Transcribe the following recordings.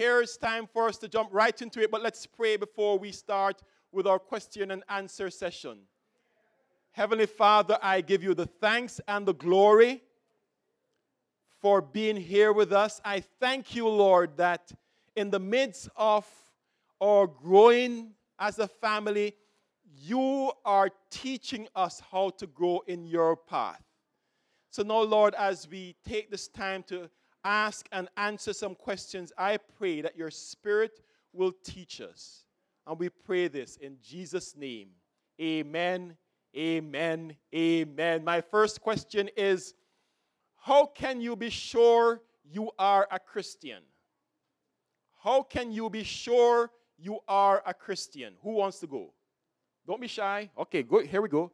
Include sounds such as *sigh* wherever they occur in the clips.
here's time for us to jump right into it, but let's pray before we start with our question and answer session. Heavenly Father, I give you the thanks and the glory for being here with us. I thank you, Lord, that in the midst of our growing as a family, you are teaching us how to grow in your path. So now, Lord, as we take this time to ask and answer some questions, I pray that your Spirit will teach us. And we pray this in Jesus' name. Amen, amen, amen. My first question is How can you be sure you are a Christian? How can you be sure you are a Christian? Who wants to go? Don't be shy. Okay, good. Here we go.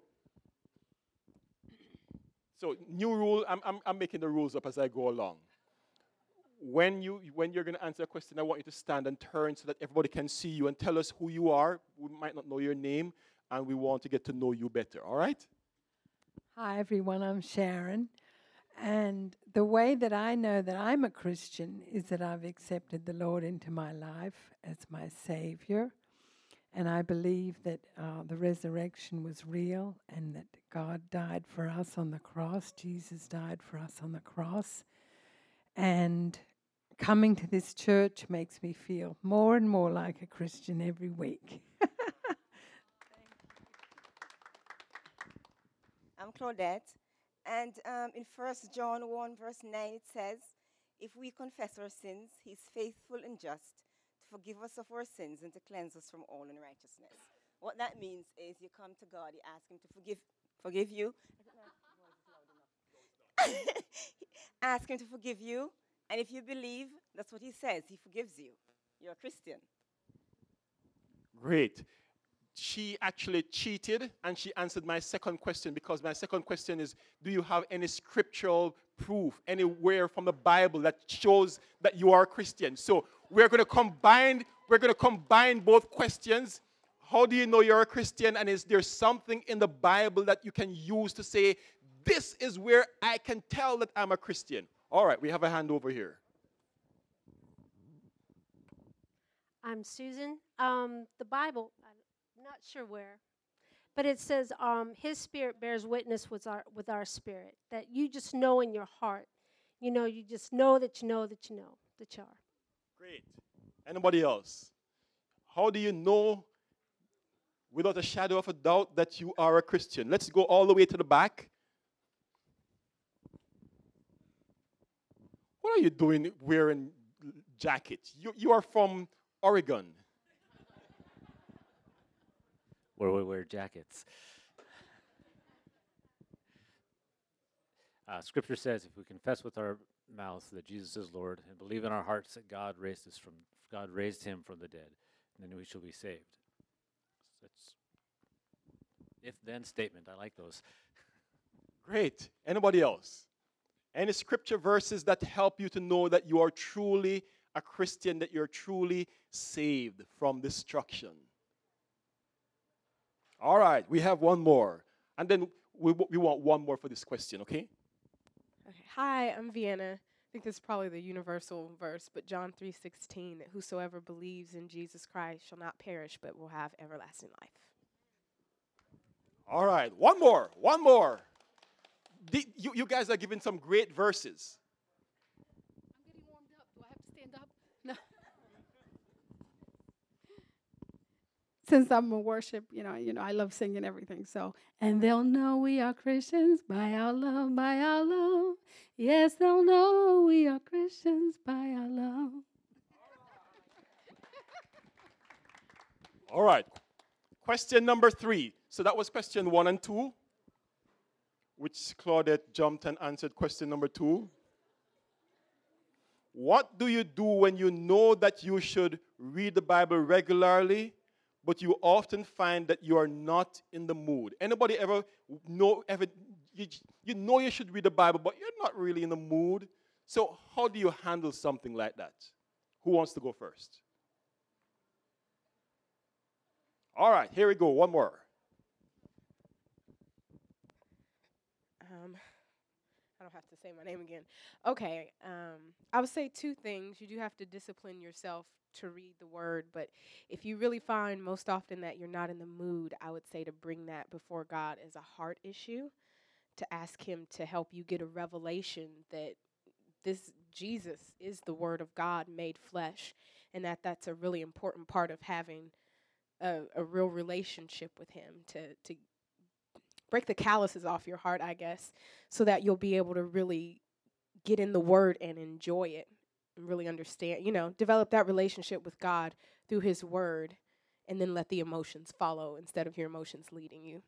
So, new rule. I'm, I'm, I'm making the rules up as I go along. When, you, when you're going to answer a question, I want you to stand and turn so that everybody can see you and tell us who you are. We might not know your name, and we want to get to know you better. All right? Hi, everyone. I'm Sharon. And the way that I know that I'm a Christian is that I've accepted the Lord into my life as my Savior. And I believe that uh, the resurrection was real and that God died for us on the cross. Jesus died for us on the cross. And coming to this church makes me feel more and more like a Christian every week. *laughs* I'm Claudette. And um, in 1 John 1, verse 9, it says, If we confess our sins, he's faithful and just to forgive us of our sins and to cleanse us from all unrighteousness. What that means is you come to God, you ask him to forgive, forgive you. *laughs* *laughs* ask him to forgive you. And if you believe, that's what he says. He forgives you. You're a Christian. Great she actually cheated and she answered my second question because my second question is Do you have any scriptural proof anywhere from the Bible that shows that you are a Christian? So we're going to combine we're going to combine both questions. How do you know you're a Christian? And is there something in the Bible that you can use to say, This is where I can tell that I'm a Christian? All right, we have a hand over here. I'm Susan. Um, the Bible, I'm not sure where, but it says, um, His Spirit bears witness with our with our spirit. That you just know in your heart, you know, you just know that you know that you know that you are. Great. Anybody else? How do you know without a shadow of a doubt that you are a Christian? Let's go all the way to the back. What are you doing wearing jackets? You, you are from Oregon where we wear jackets. Uh, scripture says, if we confess with our mouths that Jesus is Lord and believe in our hearts that God raised us from God raised him from the dead, then we shall be saved. That's if then statement. I like those. Great. Anybody else? Any scripture verses that help you to know that you are truly a Christian, that you're truly saved from destruction? All right, we have one more. And then we, we want one more for this question, okay? Okay. Hi, I'm Vienna. I think this is probably the universal verse, but John 3:16 that whosoever believes in Jesus Christ shall not perish but will have everlasting life. All right, one more, one more. The, you, you guys are giving some great verses. *laughs* since I'm a worship, you know, you know, I love singing everything. So, and they'll know we are Christians by our love, by our love. Yes, they'll know we are Christians by our love. All right. Question number three. So that was question one and two, which Claudette jumped and answered question number two. What do you do when you know that you should read the Bible regularly but you often find that you are not in the mood. Anybody ever know ever you, you know you should read the Bible, but you're not really in the mood. So how do you handle something like that? Who wants to go first? All right, here we go. One more. Um, I don't have to say my name again. Okay, um, I would say two things. You do have to discipline yourself to read the word, but if you really find most often that you're not in the mood, I would say to bring that before God as a heart issue, to ask Him to help you get a revelation that this Jesus is the Word of God made flesh, and that that's a really important part of having a, a real relationship with Him to to break the calluses off your heart, I guess, so that you'll be able to really get in the Word and enjoy it and really understand. You know, develop that relationship with God through His Word, and then let the emotions follow instead of your emotions leading you.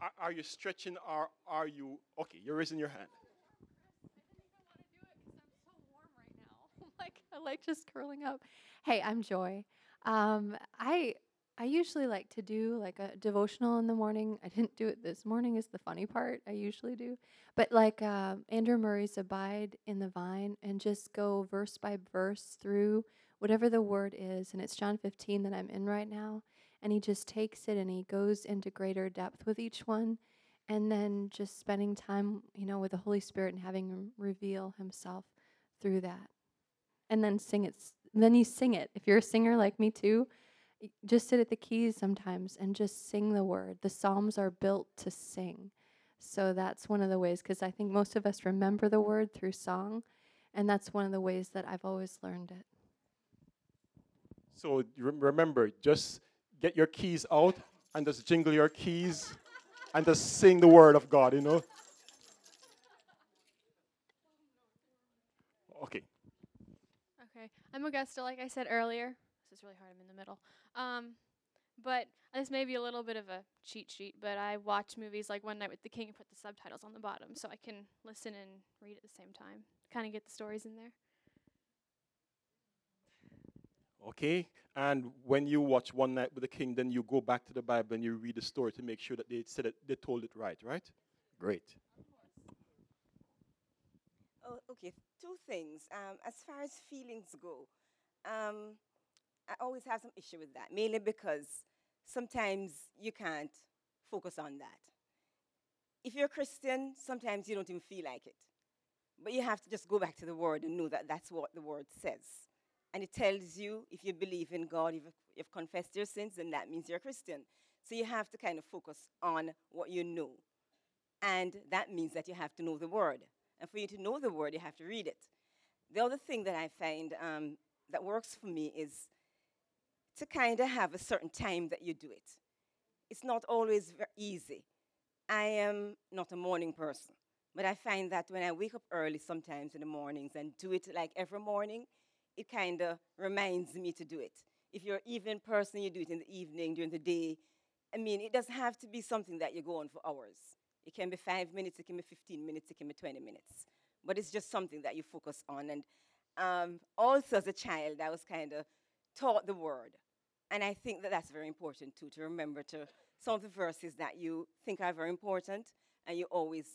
Are, are you stretching or are you okay? You're raising your hand. I don't want to do it I'm so warm right *laughs* now. Like I like just curling up. Hey, I'm Joy. Um, I I usually like to do like a devotional in the morning. I didn't do it this morning. Is the funny part. I usually do, but like uh, Andrew Murray's "Abide in the Vine" and just go verse by verse through whatever the word is. And it's John 15 that I'm in right now. And he just takes it and he goes into greater depth with each one, and then just spending time, you know, with the Holy Spirit and having him reveal Himself through that and then sing it. Then you sing it. If you're a singer like me too, just sit at the keys sometimes and just sing the word. The Psalms are built to sing. So that's one of the ways, because I think most of us remember the word through song. And that's one of the ways that I've always learned it. So you remember, just get your keys out and just jingle your keys and just sing the word of God, you know? Okay. Okay, I'm Augusta, like I said earlier. This is really hard, I'm in the middle. Um, but this may be a little bit of a cheat sheet, but I watch movies like One Night with the King and put the subtitles on the bottom so I can listen and read at the same time. Kind of get the stories in there. Okay. And when you watch One Night with the King, then you go back to the Bible and you read the story to make sure that they said it, they told it right, right? Great. Oh, okay, two things. Um, as far as feelings go, um, I always have some issue with that, mainly because sometimes you can't focus on that. If you're a Christian, sometimes you don't even feel like it. But you have to just go back to the Word and know that that's what the Word says. And it tells you if you believe in God, if you've confessed your sins, then that means you're a Christian. So you have to kind of focus on what you know. And that means that you have to know the Word. And for you to know the Word, you have to read it. The other thing that I find um, that works for me is to kind of have a certain time that you do it. It's not always easy. I am not a morning person, but I find that when I wake up early sometimes in the mornings and do it like every morning, it kind of reminds me to do it. If you're an evening person, you do it in the evening, during the day. I mean, it doesn't have to be something that you go on for hours. It can be five minutes, it can be 15 minutes, it can be 20 minutes. But it's just something that you focus on. And um, also, as a child, I was kind of taught the word. And I think that that's very important too, to remember to some of the verses that you think are very important, and you always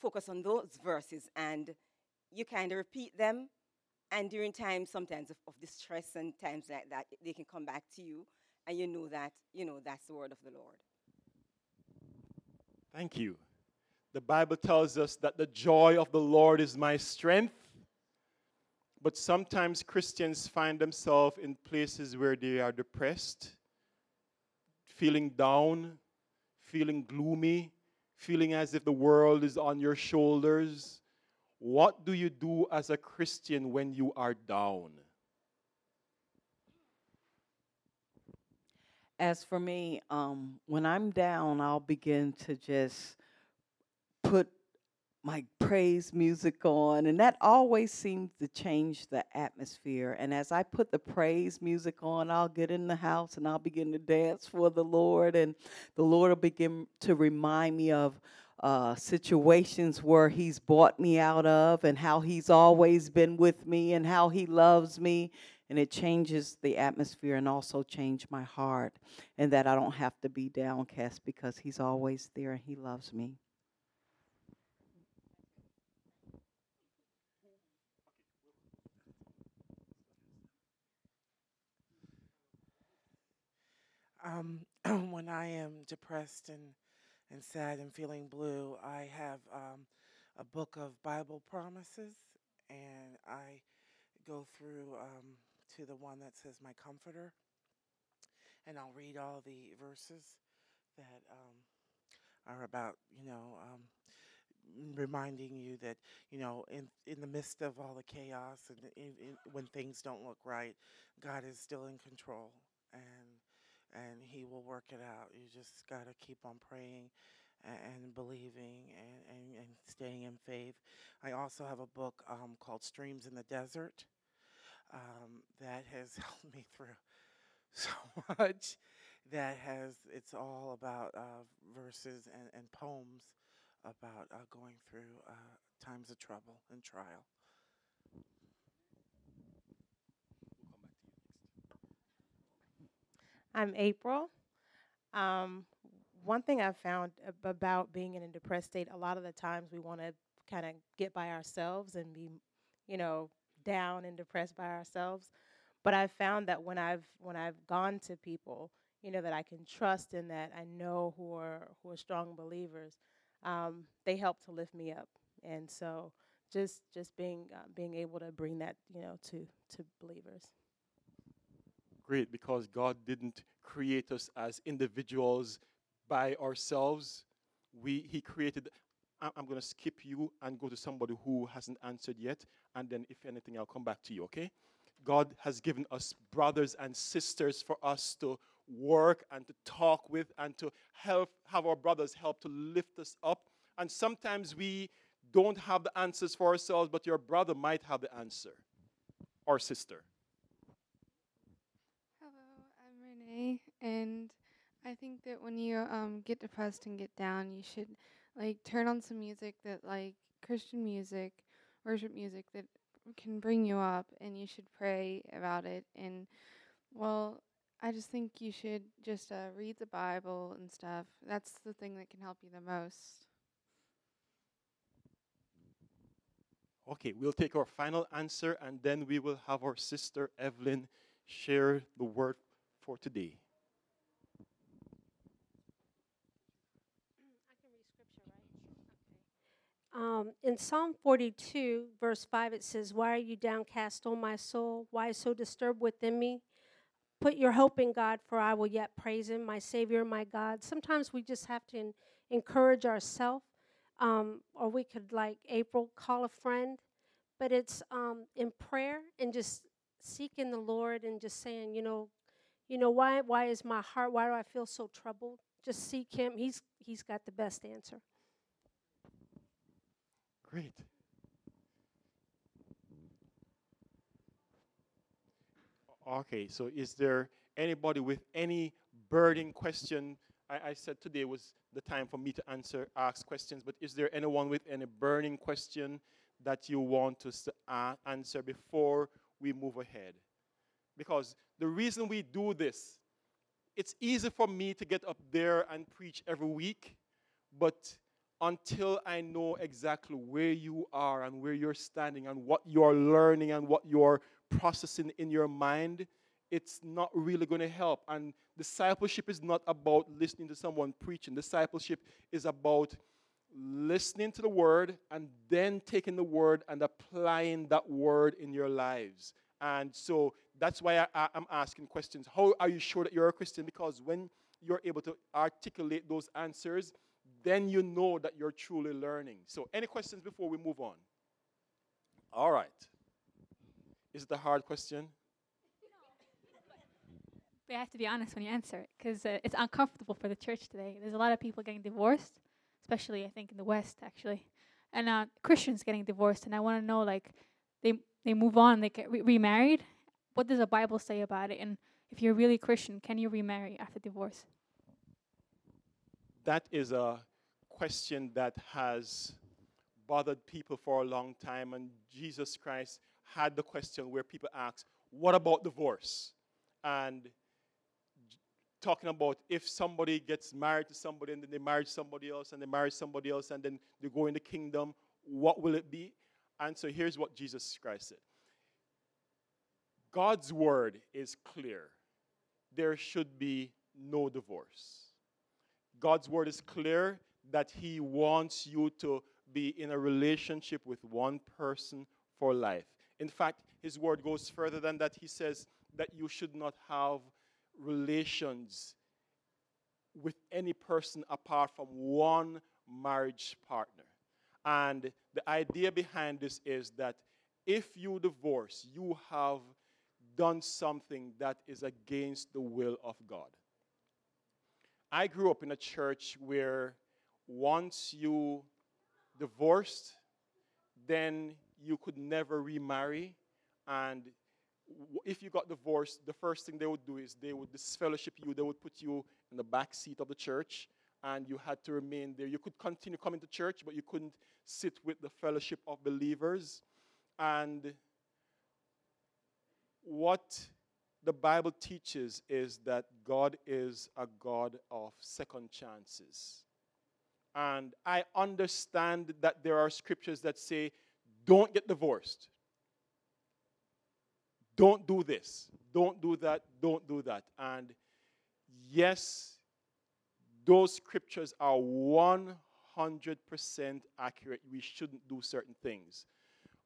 focus on those verses and you kind of repeat them. And during times, sometimes of, of distress and times like that, they can come back to you, and you know that, you know, that's the word of the Lord. Thank you. The Bible tells us that the joy of the Lord is my strength. But sometimes Christians find themselves in places where they are depressed, feeling down, feeling gloomy, feeling as if the world is on your shoulders. What do you do as a Christian when you are down? As for me, um, when I'm down, I'll begin to just put my praise music on, and that always seems to change the atmosphere. And as I put the praise music on, I'll get in the house and I'll begin to dance for the Lord, and the Lord will begin to remind me of uh, situations where He's brought me out of, and how He's always been with me, and how He loves me. And it changes the atmosphere and also change my heart, and that I don't have to be downcast because He's always there and He loves me. Um, *clears throat* when I am depressed and, and sad and feeling blue, I have um, a book of Bible promises, and I go through um, to the one that says My Comforter, and I'll read all the verses that um, are about, you know, um, reminding you that you know in in the midst of all the chaos and in, in, when things don't look right god is still in control and and he will work it out you just got to keep on praying and, and believing and, and, and staying in faith i also have a book um, called streams in the desert um, that has *laughs* helped me through so much that has it's all about uh, verses and, and poems about uh, going through uh, times of trouble and trial. I'm April. Um, one thing I've found ab- about being in a depressed state, a lot of the times we want to kind of get by ourselves and be, you know, down and depressed by ourselves. But I've found that when I've when I've gone to people, you know, that I can trust and that I know who are who are strong believers, um, they help to lift me up. And so just just being uh, being able to bring that you know to to believers. Great, because God didn't create us as individuals by ourselves. We He created. I'm going to skip you and go to somebody who hasn't answered yet, and then if anything, I'll come back to you. Okay? God has given us brothers and sisters for us to work and to talk with and to help have our brothers help to lift us up. And sometimes we don't have the answers for ourselves, but your brother might have the answer or sister. And I think that when you um, get depressed and get down, you should like turn on some music that like Christian music, worship music that can bring you up, and you should pray about it. And well, I just think you should just uh, read the Bible and stuff. That's the thing that can help you the most. Okay, we'll take our final answer and then we will have our sister Evelyn share the word for today. Um, in Psalm 42, verse 5, it says, Why are you downcast, O my soul? Why so disturbed within me? Put your hope in God, for I will yet praise him, my Savior, my God. Sometimes we just have to en- encourage ourselves, um, or we could, like April, call a friend. But it's um, in prayer and just seeking the Lord and just saying, you know, you know, why, why is my heart, why do I feel so troubled? Just seek him. He's, he's got the best answer. Great. Okay, so is there anybody with any burning question? I, I said today was the time for me to answer, ask questions, but is there anyone with any burning question that you want us to uh, answer before we move ahead? Because the reason we do this, it's easy for me to get up there and preach every week, but until I know exactly where you are and where you're standing and what you're learning and what you're processing in your mind, it's not really going to help. And discipleship is not about listening to someone preaching, discipleship is about listening to the word and then taking the word and applying that word in your lives. And so that's why I, am asking questions. How are you sure that you're a Christian? Because when you're able to articulate those answers, then you know that you're truly learning. So, any questions before we move on? All right. Is it a hard question? *laughs* But have to be honest when you answer it because uh, it's uncomfortable for the church today. There's a lot of people getting divorced, especially I think in the West actually, and uh, Christians getting divorced. And I want to know like they they move on, they get re- remarried. What does the Bible say about it? And if you're really Christian, can you remarry after divorce? That is a question that has bothered people for a long time, and Jesus Christ had the question where people ask, What about divorce? And talking about if somebody gets married to somebody and then they marry somebody else and they marry somebody else and then they go in the kingdom, what will it be? And so here's what Jesus Christ said God's word is clear. There should be no divorce. God's word is clear that He wants you to be in a relationship with one person for life. In fact, His word goes further than that. He says that you should not have relations with any person apart from one marriage partner. And the idea behind this is that if you divorce, you have done something that is against the will of God. I grew up in a church where once you divorced, then you could never remarry. And if you got divorced, the first thing they would do is they would disfellowship you. They would put you in the back seat of the church, and you had to remain there. You could continue coming to church, but you couldn't sit with the fellowship of believers. And what the Bible teaches is that God is a God of second chances. And I understand that there are scriptures that say, don't get divorced. Don't do this. Don't do that. Don't do that. And yes, those scriptures are 100% accurate. We shouldn't do certain things.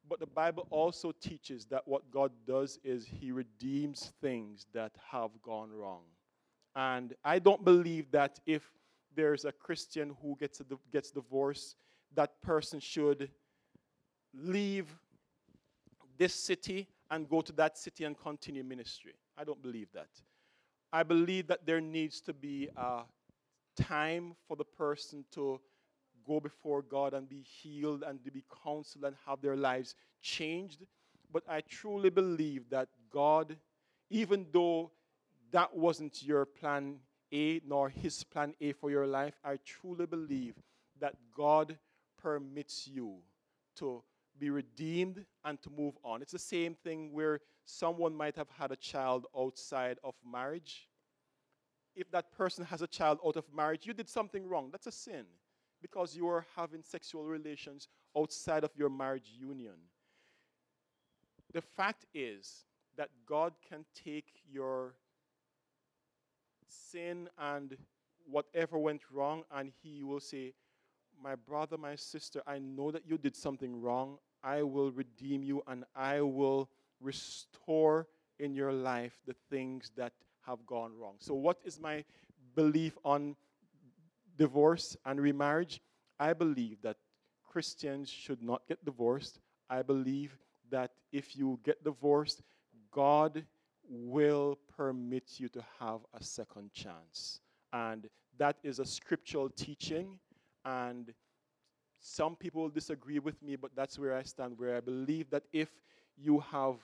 But the Bible also teaches that what God does is He redeems things that have gone wrong. And I don't believe that if there's a Christian who gets, a, gets divorced, that person should leave this city and go to that city and continue ministry. I don't believe that. I believe that there needs to be a time for the person to go before God and be healed and to be counseled and have their lives changed. But I truly believe that God, even though that wasn't your plan A nor his plan A for your life, I truly believe that God permits you to be redeemed and to move on. It's the same thing where someone might have had a child outside of marriage. If that person has a child out of marriage, you did something wrong. That's a sin because you are having sexual relations outside of your marriage union. The fact is that God can take your sin and whatever went wrong, and He will say, My brother, my sister, I know that you did something wrong. I will redeem you and I will restore in your life the things that have gone wrong. So, what is my belief on divorce and remarriage? I believe that Christians should not get divorced. I believe that if you get divorced, God will permit you to have a second chance. And that is a scriptural teaching. And some people disagree with me, but that's where I stand, where I believe that if you have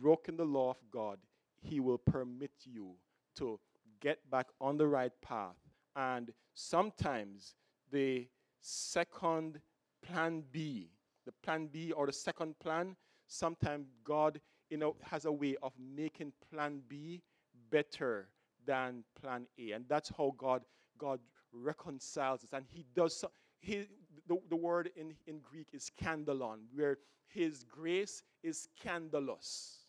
broken the law of God, He will permit you to get back on the right path. And sometimes the second plan B, the plan B or the second plan, sometimes God you know, has a way of making plan B better than plan A. And that's how God, God reconciles us. And He does so, he, the, the word in, in Greek is scandalon, where His grace is scandalous,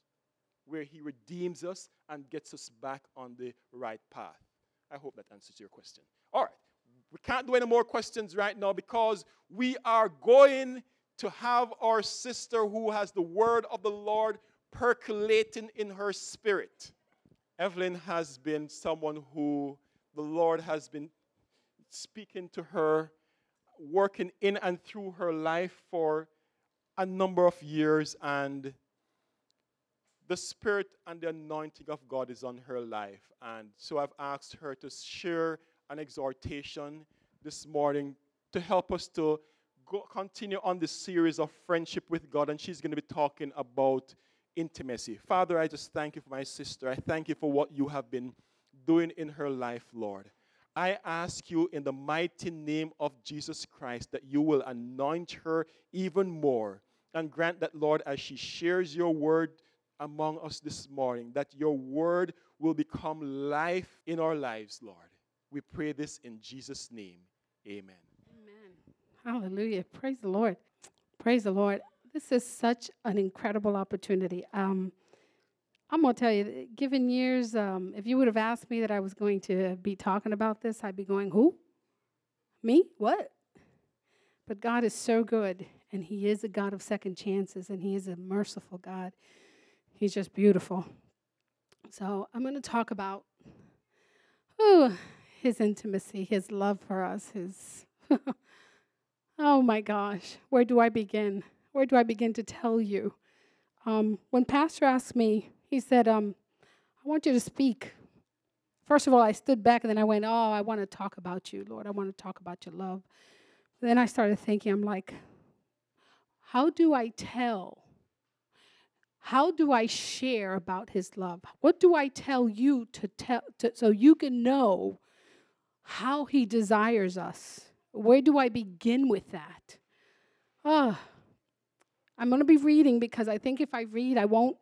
where He redeems us and gets us back on the right path. I hope that answers your question. All right. We can't do any more questions right now because we are going to have our sister who has the word of the Lord percolating in her spirit. Evelyn has been someone who the Lord has been speaking to her, working in and through her life for a number of years, and the Spirit and the anointing of God is on her life. And so I've asked her to share an exhortation this morning to help us to go, continue on this series of friendship with God. And she's going to be talking about intimacy. Father, I just thank you for my sister. I thank you for what you have been doing in her life, Lord. I ask you in the mighty name of Jesus Christ that you will anoint her even more and grant that, Lord, as she shares your word among us this morning, that your word will become life in our lives, Lord. We pray this in Jesus' name. Amen. Amen. Hallelujah. Praise the Lord. Praise the Lord. This is such an incredible opportunity. Um, I'm gonna tell you, given years, um, if you would have asked me that I was going to be talking about this, I'd be going, "Who? Me? What?" But God is so good, and He is a God of second chances, and He is a merciful God. He's just beautiful. So I'm going to talk about, ooh, His intimacy, His love for us, His. *laughs* oh my gosh, where do I begin? Where do I begin to tell you? Um, when Pastor asked me, he said, um, I want you to speak. First of all, I stood back and then I went, Oh, I want to talk about you, Lord. I want to talk about your love. Then I started thinking, I'm like, How do I tell? How do I share about his love? What do I tell you to tell to, so you can know how he desires us? Where do I begin with that? Ah, I'm going to be reading because I think if I read, I won't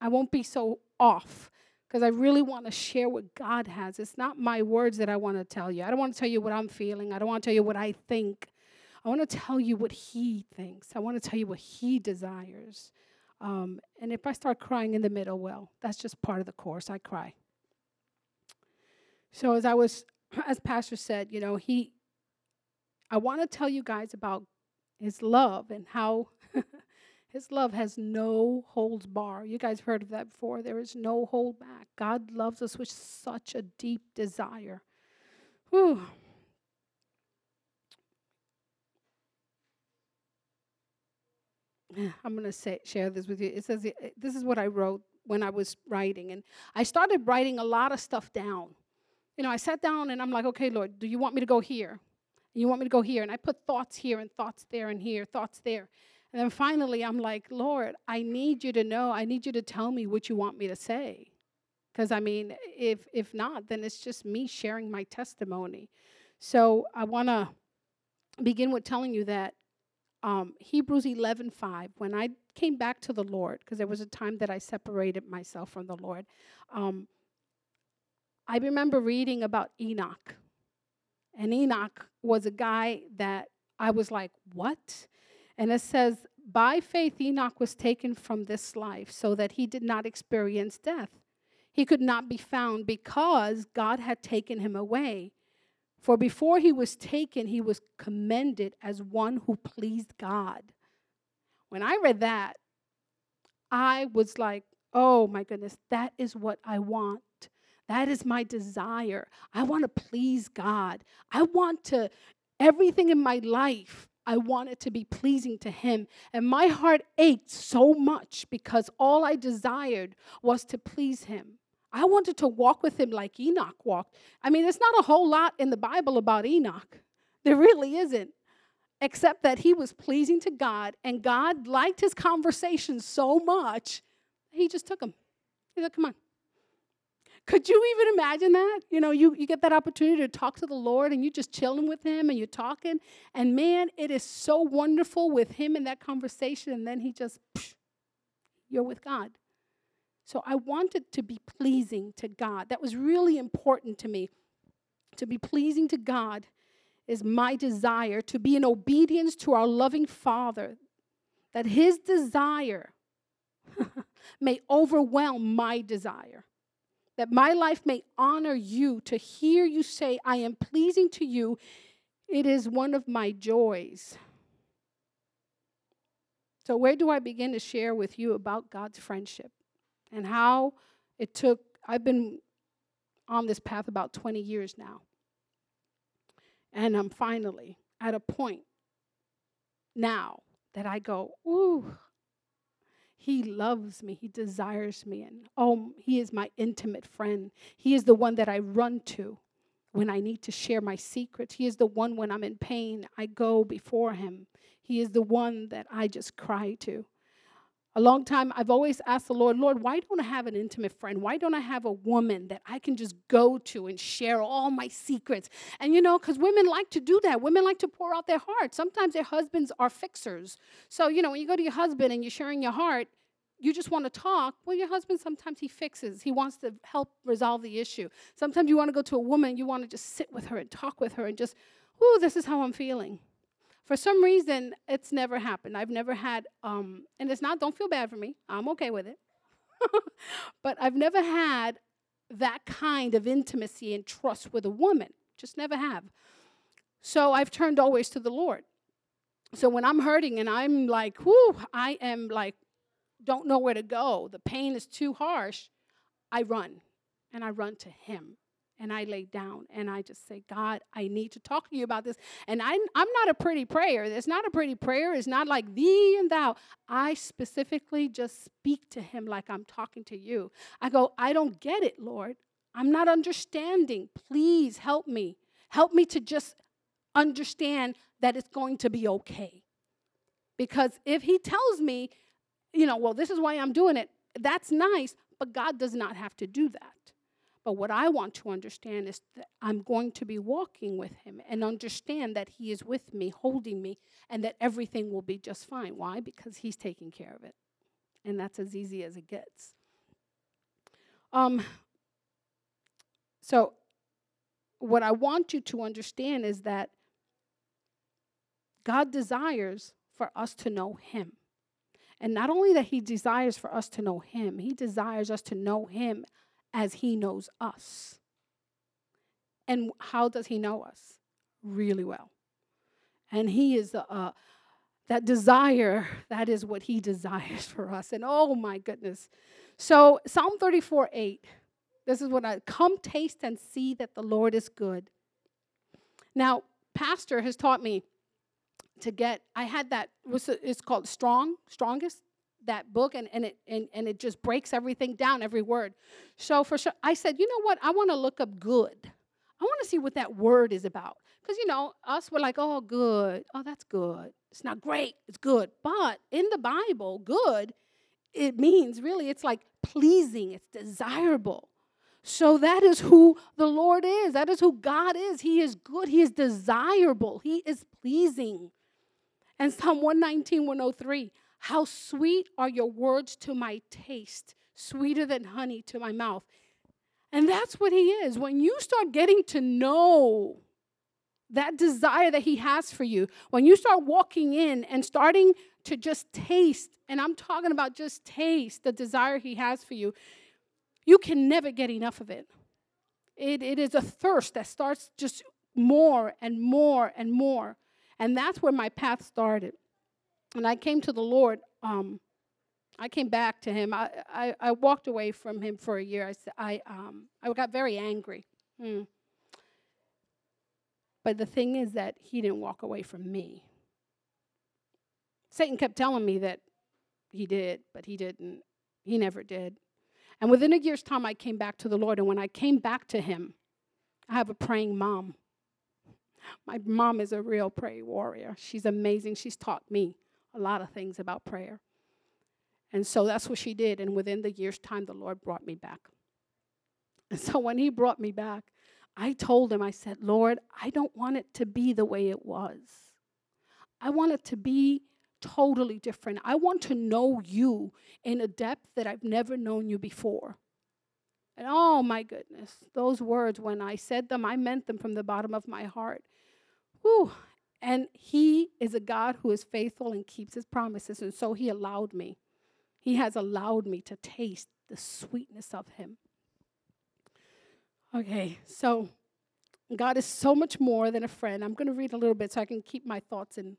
I won't be so off because I really want to share what God has. It's not my words that I want to tell you. I don't want to tell you what I'm feeling. I don't want to tell you what I think. I want to tell you what He thinks. I want to tell you what He desires. Um, and if I start crying in the middle, well, that's just part of the course. I cry. So as I was, *clears throat* as Pastor said, you know, he, I want to tell you guys about His love and how *laughs* his love has no holds bar. You guys heard of that before. There is no hold back. God loves us with such a deep desire. Whew. *sighs* I'm going to share this with you. It says eh, this is what I wrote when I was writing and I started writing a lot of stuff down. You know, I sat down and I'm like, "Okay, Lord, do you want me to go here? And you want me to go here?" And I put thoughts here and thoughts there and here, thoughts there. And then finally, I'm like, Lord, I need you to know, I need you to tell me what you want me to say. Because I mean, if if not, then it's just me sharing my testimony. So I want to begin with telling you that um, Hebrews 11:5. When I came back to the Lord, because there was a time that I separated myself from the Lord, um, I remember reading about Enoch, and Enoch was a guy that I was like, what? And it says, By faith, Enoch was taken from this life so that he did not experience death. He could not be found because God had taken him away. For before he was taken, he was commended as one who pleased God. When I read that, I was like, oh my goodness, that is what I want. That is my desire. I want to please God. I want to, everything in my life, I wanted to be pleasing to him. And my heart ached so much because all I desired was to please him. I wanted to walk with him like Enoch walked. I mean, there's not a whole lot in the Bible about Enoch. *laughs* There really isn't, except that he was pleasing to God and God liked his conversation so much, he just took him. He said, Come on, could you even imagine that? You know, you, you get that opportunity to talk to the Lord and you're just chilling with Him and you're talking. And man, it is so wonderful with Him in that conversation. And then He just, psh, you're with God. So I wanted to be pleasing to God. That was really important to me. To be pleasing to God is my desire to be in obedience to our loving Father, that His desire *laughs* may overwhelm my desire that my life may honor you, to hear you say, I am pleasing to you, it is one of my joys. So, where do I begin to share with you about God's friendship and how it took? I've been on this path about 20 years now. And I'm finally at a point now that I go, ooh, he loves me. He desires me. And oh, He is my intimate friend. He is the one that I run to when I need to share my secrets. He is the one when I'm in pain, I go before Him. He is the one that I just cry to. A long time, I've always asked the Lord, Lord, why don't I have an intimate friend? Why don't I have a woman that I can just go to and share all my secrets? And you know, because women like to do that. Women like to pour out their heart. Sometimes their husbands are fixers. So, you know, when you go to your husband and you're sharing your heart, you just want to talk. Well, your husband sometimes he fixes. He wants to help resolve the issue. Sometimes you want to go to a woman, you want to just sit with her and talk with her and just, ooh, this is how I'm feeling. For some reason, it's never happened. I've never had, um, and it's not, don't feel bad for me. I'm okay with it. *laughs* but I've never had that kind of intimacy and trust with a woman. Just never have. So I've turned always to the Lord. So when I'm hurting and I'm like, whoo, I am like, don't know where to go, the pain is too harsh, I run and I run to Him and I lay down and I just say, God, I need to talk to you about this. And I'm, I'm not a pretty prayer. It's not a pretty prayer. It's not like thee and thou. I specifically just speak to him like I'm talking to you. I go, I don't get it, Lord. I'm not understanding. Please help me. Help me to just understand that it's going to be okay. Because if he tells me, you know, well, this is why I'm doing it, that's nice, but God does not have to do that. But what I want to understand is that I'm going to be walking with him and understand that he is with me, holding me, and that everything will be just fine. Why? Because he's taking care of it. And that's as easy as it gets. Um, so, what I want you to understand is that God desires for us to know him. And not only that he desires for us to know him, he desires us to know him as he knows us. And how does he know us? Really well. And he is uh, that desire, that is what he *laughs* desires for us. And oh my goodness. So, Psalm 34 8, this is what I come taste and see that the Lord is good. Now, Pastor has taught me to get, I had that, it's called Strong, Strongest that book and, and it and, and it just breaks everything down every word. So for sure i said you know what? I want to look up good. I want to see what that word is about. Because you know us we're like oh good. Oh that's good. It's not great. It's good. But in the bible good it means really it's like pleasing. It's desirable. So that is who the lord is. That is who god is. He is good. He is desirable. He is pleasing. And psalm 119 103 how sweet are your words to my taste, sweeter than honey to my mouth. And that's what he is. When you start getting to know that desire that he has for you, when you start walking in and starting to just taste, and I'm talking about just taste the desire he has for you, you can never get enough of it. It, it is a thirst that starts just more and more and more. And that's where my path started and I came to the Lord. Um, I came back to Him. I, I, I, walked away from Him for a year. I, I, um, I got very angry. Hmm. But the thing is that He didn't walk away from me. Satan kept telling me that he did, but he didn't. He never did. And within a year's time, I came back to the Lord. And when I came back to Him, I have a praying mom. My mom is a real prayer warrior. She's amazing. She's taught me a lot of things about prayer. And so that's what she did. And within the year's time, the Lord brought me back. And so when He brought me back, I told Him, I said, Lord, I don't want it to be the way it was. I want it to be totally different. I want to know you in a depth that I've never known you before. And oh my goodness, those words, when I said them, I meant them from the bottom of my heart. Whew, and He is a God who is faithful and keeps His promises. And so He allowed me. He has allowed me to taste the sweetness of Him. Okay, so God is so much more than a friend. I'm going to read a little bit so I can keep my thoughts in.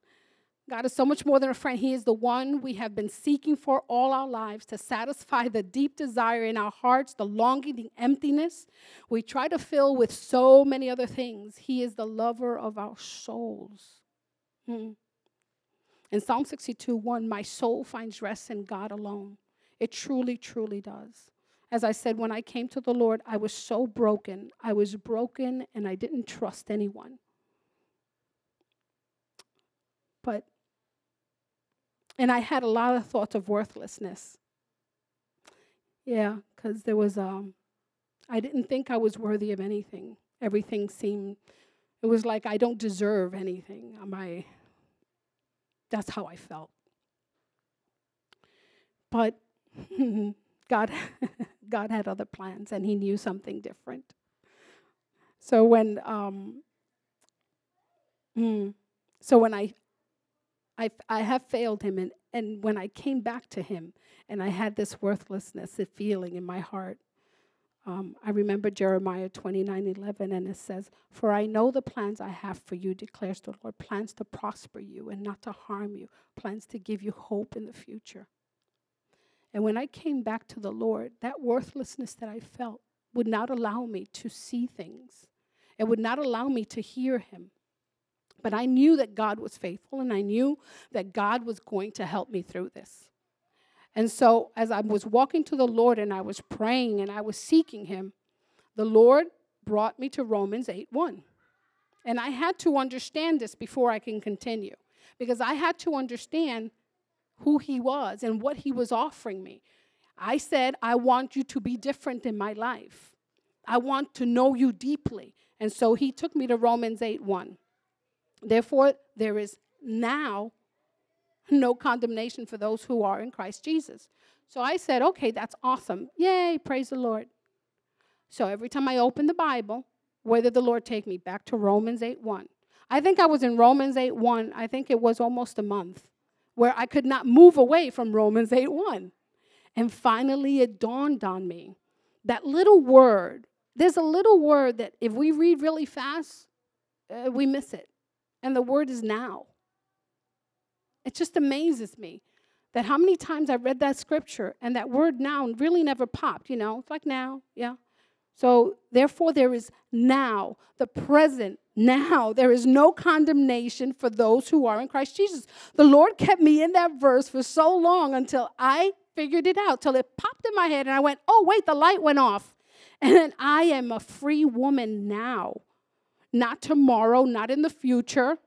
God is so much more than a friend. He is the one we have been seeking for all our lives to satisfy the deep desire in our hearts, the longing, the emptiness we try to fill with so many other things. He is the lover of our souls. Hmm. In Psalm 62 1, my soul finds rest in God alone. It truly, truly does. As I said, when I came to the Lord, I was so broken. I was broken and I didn't trust anyone. But, and I had a lot of thoughts of worthlessness. Yeah, because there was, um, I didn't think I was worthy of anything. Everything seemed it was like I don't deserve anything. I? That's how I felt. But *laughs* God, *laughs* God had other plans, and He knew something different. So when, um, mm, so when I, I, I have failed Him in and when I came back to him and I had this worthlessness feeling in my heart, um, I remember Jeremiah 29 11, and it says, For I know the plans I have for you, declares the Lord plans to prosper you and not to harm you, plans to give you hope in the future. And when I came back to the Lord, that worthlessness that I felt would not allow me to see things, it would not allow me to hear Him. But I knew that God was faithful, and I knew that God was going to help me through this. And so, as I was walking to the Lord and I was praying and I was seeking Him, the Lord brought me to Romans 8 1. And I had to understand this before I can continue because I had to understand who He was and what He was offering me. I said, I want you to be different in my life. I want to know you deeply. And so He took me to Romans 8 1. Therefore, there is now no condemnation for those who are in Christ Jesus. So I said, okay, that's awesome. Yay, praise the Lord. So every time I open the Bible, where did the Lord take me? Back to Romans 8 1. I think I was in Romans 8 1. I think it was almost a month where I could not move away from Romans 8 1. And finally, it dawned on me that little word, there's a little word that if we read really fast, uh, we miss it. And the word is now. It just amazes me that how many times I read that scripture and that word now really never popped, you know? It's like now, yeah. So, therefore, there is now, the present now. There is no condemnation for those who are in Christ Jesus. The Lord kept me in that verse for so long until I figured it out, till it popped in my head, and I went, oh, wait, the light went off. And then I am a free woman now, not tomorrow, not in the future.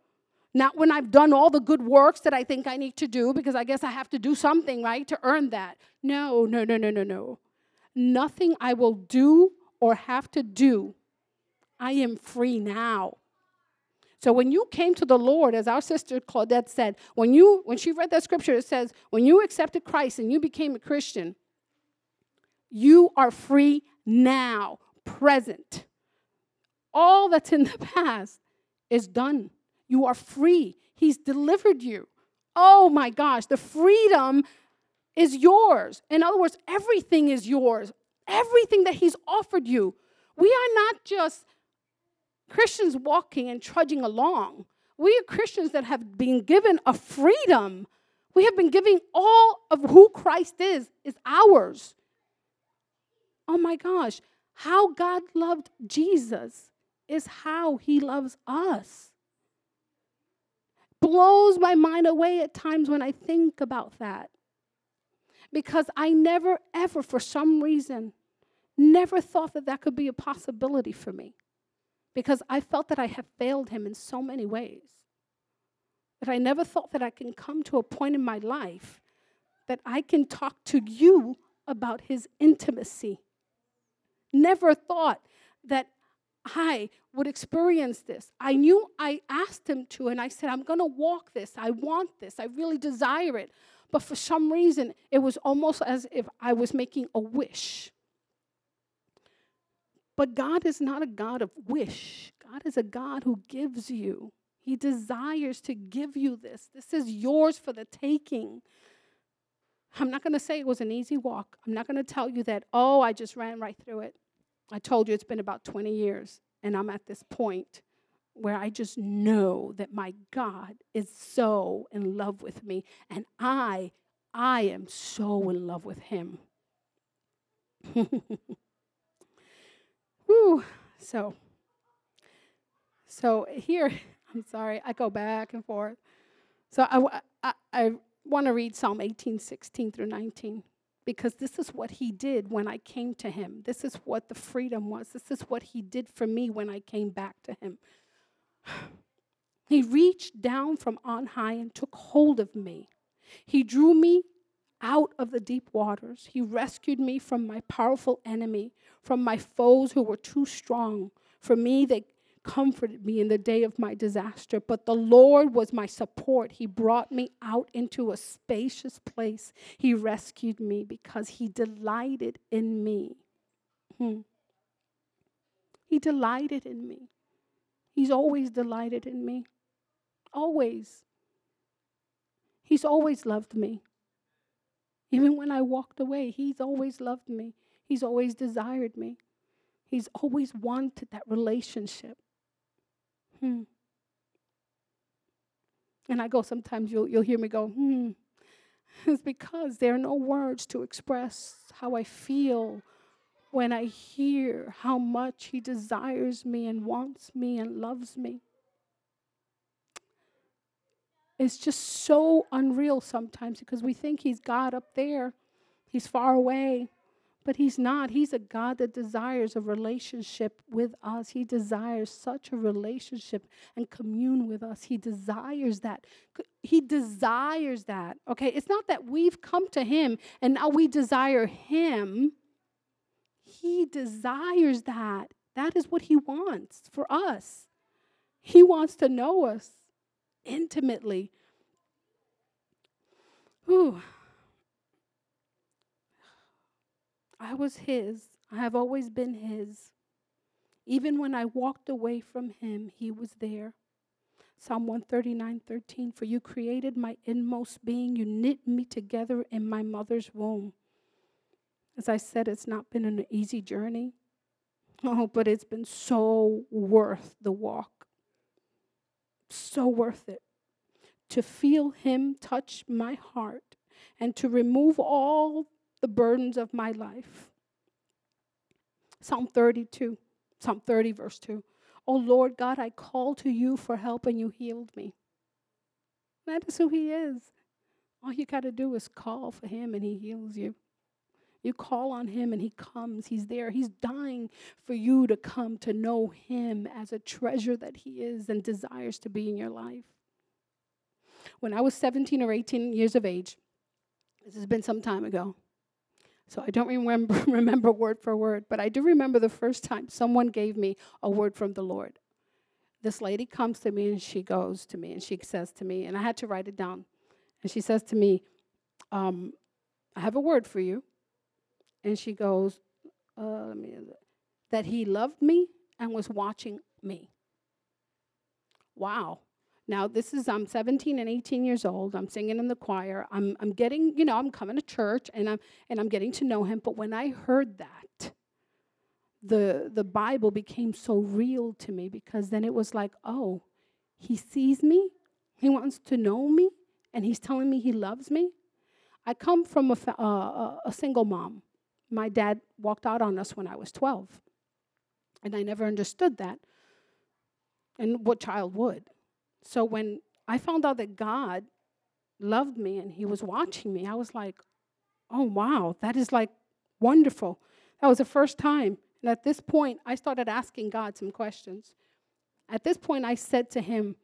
Not when I've done all the good works that I think I need to do, because I guess I have to do something, right, to earn that. No, no, no, no, no, no. Nothing I will do or have to do. I am free now. So when you came to the Lord, as our sister Claudette said, when you when she read that scripture, it says, when you accepted Christ and you became a Christian, you are free now, present. All that's in the *laughs* past is done. You are free. He's delivered you. Oh my gosh, the freedom is yours. In other words, everything is yours. Everything that He's offered you. We are not just Christians walking and trudging along. We are Christians that have been given a freedom. We have been giving all of who Christ is, is ours. Oh my gosh, how God loved Jesus is how He loves us blows my mind away at times when I think about that. Because I never, ever, for some reason, never thought that that could be a possibility for me. Because I felt that I have failed him in so many ways. That I never thought that I can come to a point in my life that I can talk to you about his intimacy. Never thought that I would experience this. I knew I asked him to, and I said, I'm going to walk this. I want this. I really desire it. But for some reason, it was almost as if I was making a wish. But God is not a God of wish, God is a God who gives you. He desires to give you this. This is yours for the taking. I'm not going to say it was an easy walk. I'm not going to tell you that, oh, I just ran right through it. I told you it's been about 20 years, and I'm at this point where I just know that my God is so in love with me, and I, I am so in love with Him. *laughs* Whew. So, so here, *laughs* I'm sorry, I go back and forth. So I, I, I want to read Psalm 18, 16 through 19 because this is what he did when I came to him. This is what the freedom was. This is what he did for me when I came back to him. *sighs* He reached down from on high and took hold of me. He drew me out of the deep waters. He rescued me from my powerful enemy, from my foes who were too strong. For me, they comforted me in the day of my disaster, but the Lord was my support. He brought me out into a spacious place. He rescued me because He delighted in me. Hmm. He delighted in me. He's always delighted in me. Always. He's always loved me. Even when I walked away, He's always loved me. He's always desired me. He's always wanted that relationship. Hmm. And I go, sometimes you'll, you'll hear me go, hmm. *laughs* It's because there are no words to express how I feel when I hear how much He desires me and wants me and loves me. It's just so unreal sometimes because we think He's God up there, He's far away. But he's not. He's a God that desires a relationship with us. He desires such a relationship and commune with us. He desires that. He desires that. Okay? It's not that we've come to him and now we desire him. He desires that. That is what he wants for us. He wants to know us intimately. Ooh. I was His. I have always been His. Even when I walked away from Him, He was there. Psalm 139 13. For you created my inmost being, you knit me together in my mother's womb. As I said, it's not been an easy journey. Oh, but it's been so worth the walk. So worth it. To feel Him touch my heart and to remove all the burdens of my life. Psalm 32, Psalm 30, verse 2. Oh Lord God, I called to you for help and you healed me. That is who He is. All you got to do is call for Him and He heals you. You call on Him and He comes. He's there. He's dying for you to come to know Him as a treasure that He is and desires to be in your life. When I was 17 or 18 years of age, this has been some time ago, so I don't remember, *laughs* remember word for word, but I do remember the first time someone gave me a word from the Lord. This lady comes to me and she goes to me and she says to me, and I had to write it down. And she says to me, um, I have a word for you. And she goes, uh, that he loved me and was watching me. Wow. Now, this is, I'm 17 and 18 years old. I'm singing in the choir. I'm, I'm getting, you know, I'm coming to church and I'm, and I'm getting to know him. But when I heard that, the, the Bible became so real to me because then it was like, oh, he sees me, he wants to know me, and he's telling me he loves me. I come from a, uh, a single mom. My dad walked out on us when I was 12, and I never understood that. And what child would? So when I found out that God loved me and He was watching me, I was like, oh, wow, that is like wonderful. That was the first time. And at this point, I started asking God some questions. At this point, I said to Him,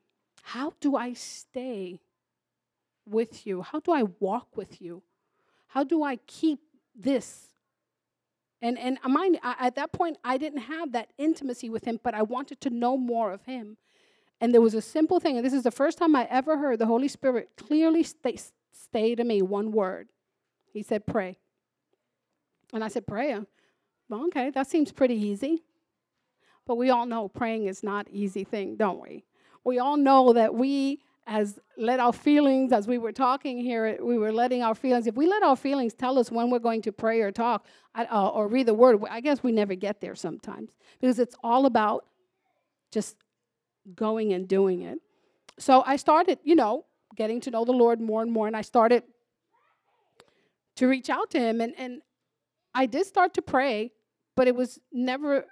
How do I stay with you? How do I walk with you? How do I keep this? And, and mind, at that point, I didn't have that intimacy with him, but I wanted to know more of him. And there was a simple thing, and this is the first time I ever heard the Holy Spirit clearly stay, stay to me one word. He said, Pray. And I said, Prayer. Well, okay, that seems pretty easy. But we all know praying is not easy thing, don't we? We all know that we as let our feelings as we were talking here we were letting our feelings if we let our feelings tell us when we're going to pray or talk uh, or read the word i guess we never get there sometimes because it's all about just going and doing it. So I started, you know, getting to know the Lord more and more, and I started to reach out to Him. And, and I did start to pray, but it was never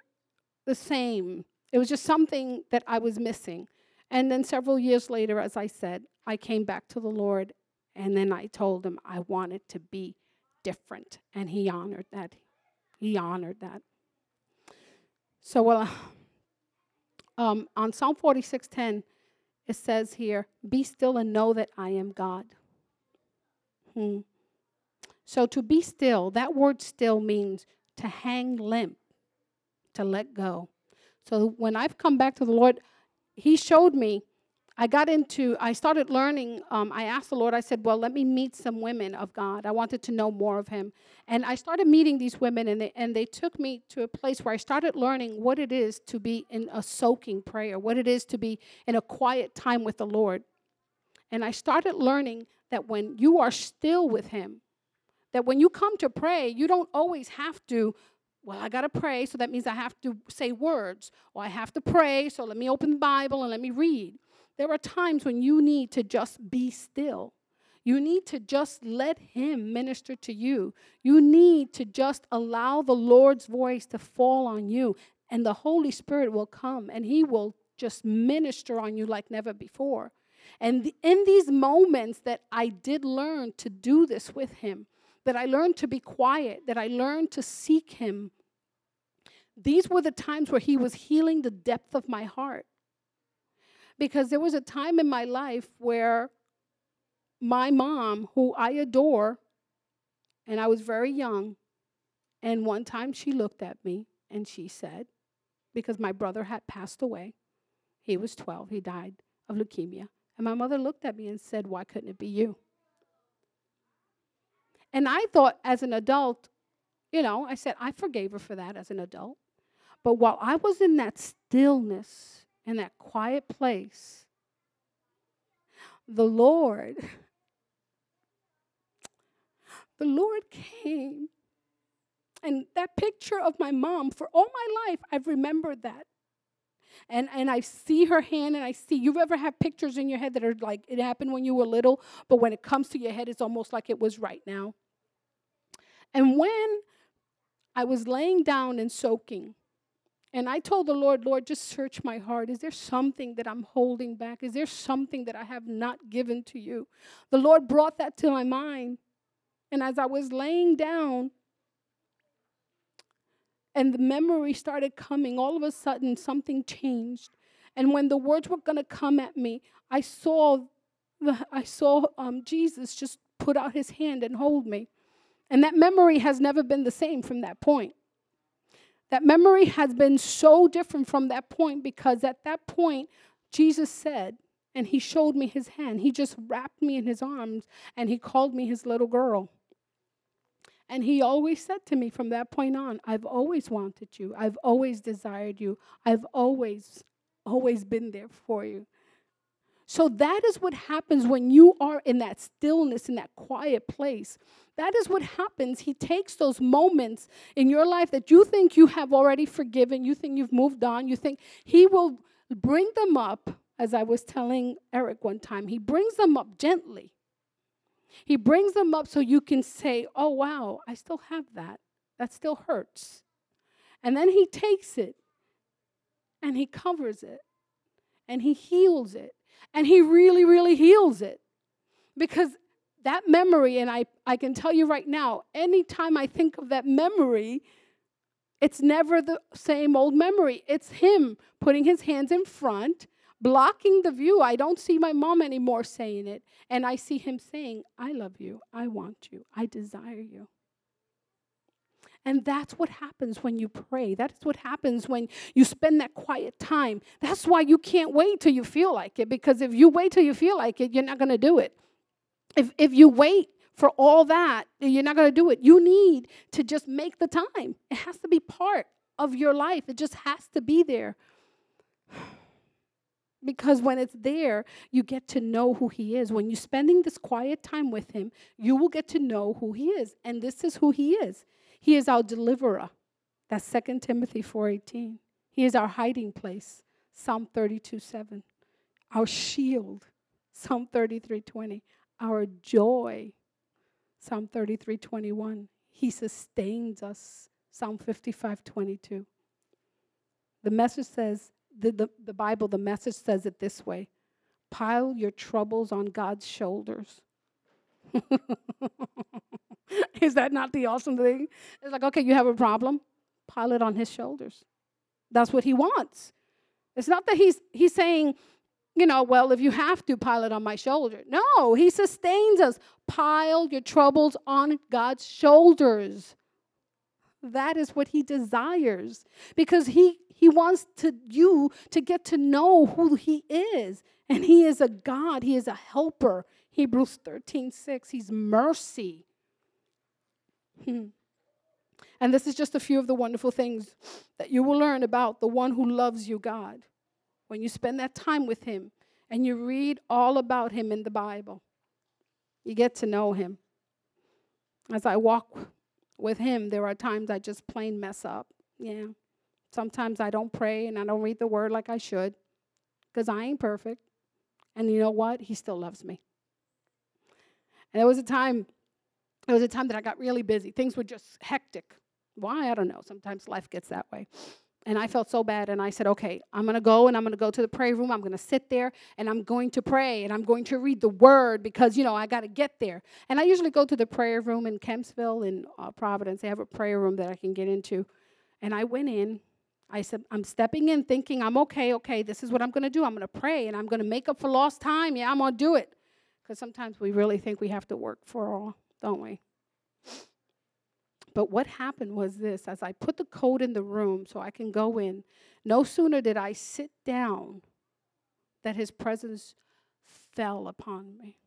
the same. It was just something that I was missing. And then several years later, as I said, I came back to the Lord, and then I told Him I wanted to be different, and He honored that. He honored that. So, well, um, on Psalm 46:10, it says here, "Be still and know that I am God." Hmm. So to be still, that word "still" means to hang limp, to let go. So when I've come back to the Lord, He showed me I got into, I started learning. Um, I asked the Lord, I said, Well, let me meet some women of God. I wanted to know more of Him. And I started meeting these women, and they, and they took me to a place where I started learning what it is to be in a soaking prayer, what it is to be in a quiet time with the Lord. And I started learning that when you are still with Him, that when you come to pray, you don't always have to, well, I got to pray, so that means I have to say words, or I have to pray, so let me open the Bible and let me read. There are times when you need to just be still. You need to just let Him minister to you. You need to just allow the Lord's voice to fall on you, and the Holy Spirit will come and He will just minister on you like never before. And in these moments that I did learn to do this with Him, that I learned to be quiet, that I learned to seek Him, these were the times where He was healing the depth of my heart. Because there was a time in my life where my mom, who I adore, and I was very young, and one time she looked at me and she said, because my brother had passed away, he was 12, he died of leukemia. And my mother looked at me and said, Why couldn't it be you? And I thought, as an adult, you know, I said, I forgave her for that as an adult. But while I was in that stillness, in that quiet place, the Lord, *laughs* the Lord came. And that picture of my mom, for all my life, I've remembered that and and I see her hand and I see you ever have pictures in your head that are like it happened when you were little, but when it comes to your head, it's almost like it was right now. And when I was laying down and soaking, and I told the Lord, Lord, just search my heart. Is there something that I'm holding back? Is there something that I have not given to you? The Lord brought that to my mind. And as I was laying down, and the memory started coming. All of a sudden, something changed. And when the words were going to come at me, I saw, the, I saw um, Jesus just put out his hand and hold me. And that memory has never been the same from that point. That memory has been so different from that point because at that point, Jesus said, and he showed me his hand. He just wrapped me in his arms and he called me his little girl. And he always said to me from that point on, I've always wanted you. I've always desired you. I've always, always been there for you. So that is what happens when you are in that stillness, in that quiet place. That is what happens. He takes those moments in your life that you think you have already forgiven, you think you've moved on, you think He will bring them up, as I was telling Eric one time, He brings them up gently. He brings them up so you can say, oh, wow, I still have that. That still hurts. And then he takes it and he covers it and he heals it. And he really, really heals it. Because that memory, and I, I can tell you right now, anytime I think of that memory, it's never the same old memory. It's him putting his hands in front blocking the view. I don't see my mom anymore saying it. And I see him saying, I love you. I want you. I desire you. And that's what happens when you pray. That is what happens when you spend that quiet time. That's why you can't wait till you feel like it, because if you wait till you feel like it, you're not going to do it. If, if you wait for all that, you're not going to do it. You need to just make the time. It has to be part of your life, it just has to be there. *sighs* Because when it's there, you get to know who he is. When you're spending this quiet time with him, you will get to know who he is. And this is who he is. He is our deliverer. That's 2 Timothy 4:18. He is our hiding place. Psalm 32, 7. Our shield. Psalm 33, 20. Our joy. Psalm 33, 21. He sustains us. Psalm 55, 22. The message says, the, the, the Bible, the message says it this way pile your troubles on God's shoulders. *laughs* Is that not the awesome thing? It's like, okay, you have a problem, pile it on his shoulders. That's what he wants. It's not that he's he's saying, you know, well, if you have to pile it on my shoulder. No, he sustains us. Pile your troubles on God's shoulders. That is what he desires because he he wants to you to get to know who he is. And he is a God, he is a helper. Hebrews 13, 6. He's mercy. Hmm. *laughs* And this is just a few of the wonderful things that you will learn about the one who loves you, God. When you spend that time with him and you read all about him in the Bible. You get to know him. As I walk with him, there are times I just plain mess up. Yeah. Sometimes I don't pray and I don't read the word like I should because I ain't perfect. And you know what? He still loves me. And there was a time, there was a time that I got really busy. Things were just hectic. Why? I don't know. Sometimes life gets that way. And I felt so bad. And I said, okay, I'm going to go and I'm going to go to the prayer room. I'm going to sit there and I'm going to pray and I'm going to read the word because, you know, I got to get there. And I usually go to the prayer room in Kempsville in uh, Providence. They have a prayer room that I can get into. And I went in. I said, I'm stepping in thinking, I'm okay, okay, this is what I'm going to do. I'm going to pray and I'm going to make up for lost time. Yeah, I'm going to do it. Because sometimes we really think we have to work for all, don't we? But what happened was this as I put the code in the room so I can go in, no sooner did I sit down that his presence fell upon me.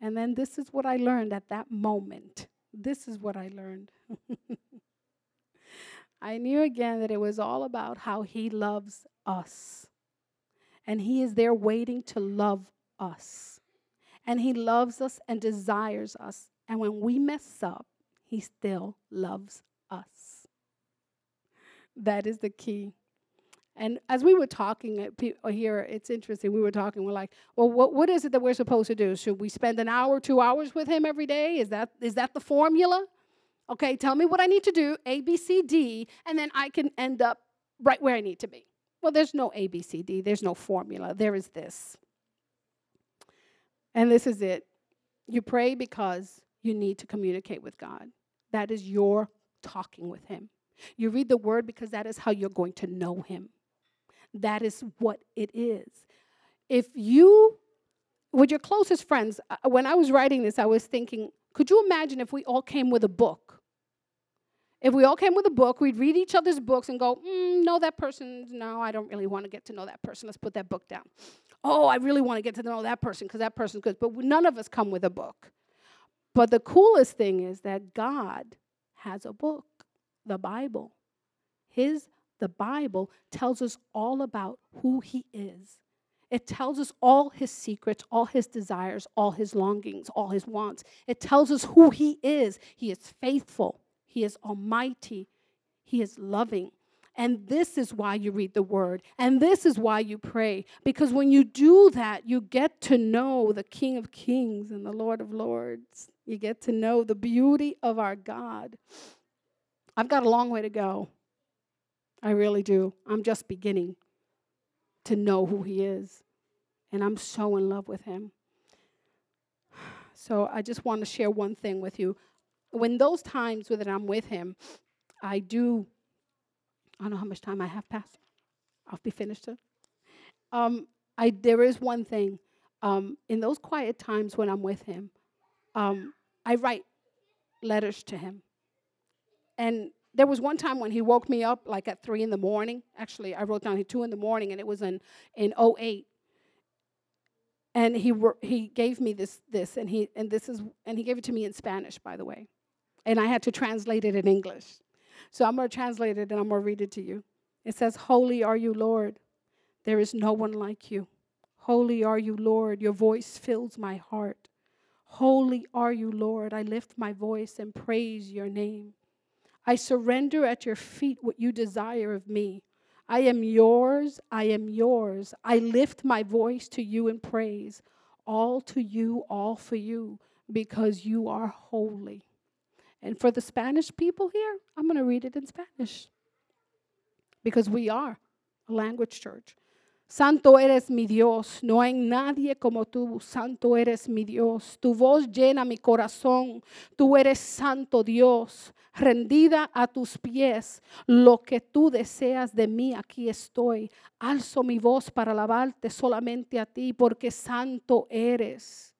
And then this is what I learned at that moment. This is what I learned. *laughs* I knew again that it was all about how he loves us. And he is there waiting to love us. And he loves us and desires us. And when we mess up, he still loves us. That is the key. And as we were talking uh, here, it's interesting. We were talking. We're like, well, what, what is it that we're supposed to do? Should we spend an hour, two hours with him every day? Is that is that the formula? Okay, tell me what I need to do, A, B, C, D, and then I can end up right where I need to be. Well, there's no A, B, C, D. There's no formula. There is this. And this is it. You pray because you need to communicate with God. That is your talking with Him. You read the Word because that is how you're going to know Him. That is what it is. If you, with your closest friends, uh, when I was writing this, I was thinking, could you imagine if we all came with a book? If we all came with a book, we'd read each other's books and go, mm, no, that person, no, I don't really want to get to know that person. Let's put that book down. Oh, I really want to get to know that person because that person's good. But none of us come with a book. But the coolest thing is that God has a book, the Bible. His the Bible tells us all about who he is. It tells us all his secrets, all his desires, all his longings, all his wants. It tells us who he is. He is faithful, he is almighty, he is loving. And this is why you read the word. And this is why you pray. Because when you do that, you get to know the King of Kings and the Lord of Lords. You get to know the beauty of our God. I've got a long way to go. I really do. I'm just beginning to know who He is. And I'm so in love with Him. So I just want to share one thing with you. When those times that I'm with Him, I do, I don't know how much time I have, passed. I'll be finished soon. Um, I, there is one thing. Um, in those quiet times when I'm with Him, um, I write letters to him. And there was one time when he woke me up like at three in the morning. Actually, I wrote down at two in the morning, and it was in in 08. And he he gave me this this, and he and this is and he gave it to me in Spanish, by the way, and I had to translate it in English. So I'm going to translate it and I'm going to read it to you. It says, "Holy are you, Lord. There is no one like you. Holy are you, Lord. Your voice fills my heart." Holy are you, Lord. I lift my voice and praise your name. I surrender at your feet what you desire of me. I am yours. I am yours. I lift my voice to you in praise. All to you, all for you, because you are holy. And for the Spanish people here, I'm going to read it in Spanish because we are a language church. Santo eres mi Dios, no hay nadie como tú, santo eres mi Dios. Tu voz llena mi corazón, tú eres santo Dios, rendida a tus pies. Lo que tú deseas de mí, aquí estoy. Alzo mi voz para alabarte solamente a ti, porque santo eres.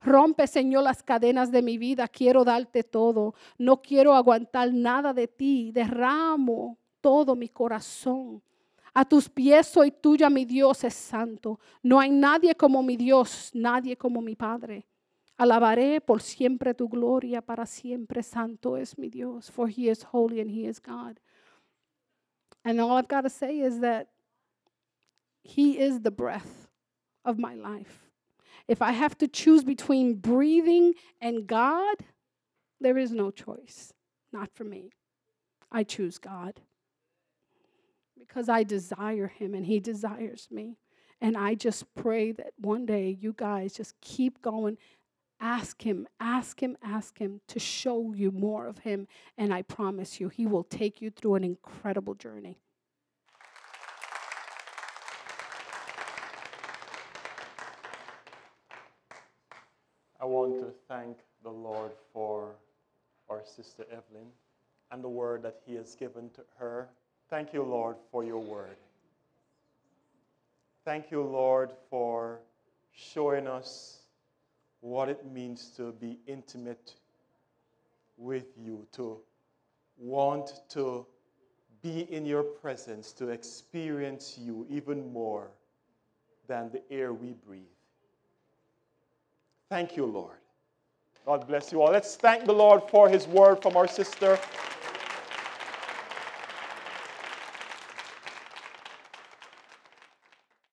Rompe, Señor, las cadenas de mi vida. Quiero darte todo. No quiero aguantar nada de ti. Derramo todo mi corazón a tus pies soy tuya, mi Dios es santo. No hay nadie como mi Dios, nadie como mi Padre. Alabaré por siempre tu gloria, para siempre santo es mi Dios, for he is holy and he is God. And all I've got to say is that he is the breath of my life. If I have to choose between breathing and God, there is no choice. Not for me. I choose God because I desire Him and He desires me. And I just pray that one day you guys just keep going. Ask Him, ask Him, ask Him to show you more of Him. And I promise you, He will take you through an incredible journey. I want to thank the Lord for our sister Evelyn and the word that He has given to her. Thank you, Lord, for your word. Thank you, Lord, for showing us what it means to be intimate with you, to want to be in your presence, to experience you even more than the air we breathe. Thank you, Lord. God bless you all. Let's thank the Lord for his word from our sister.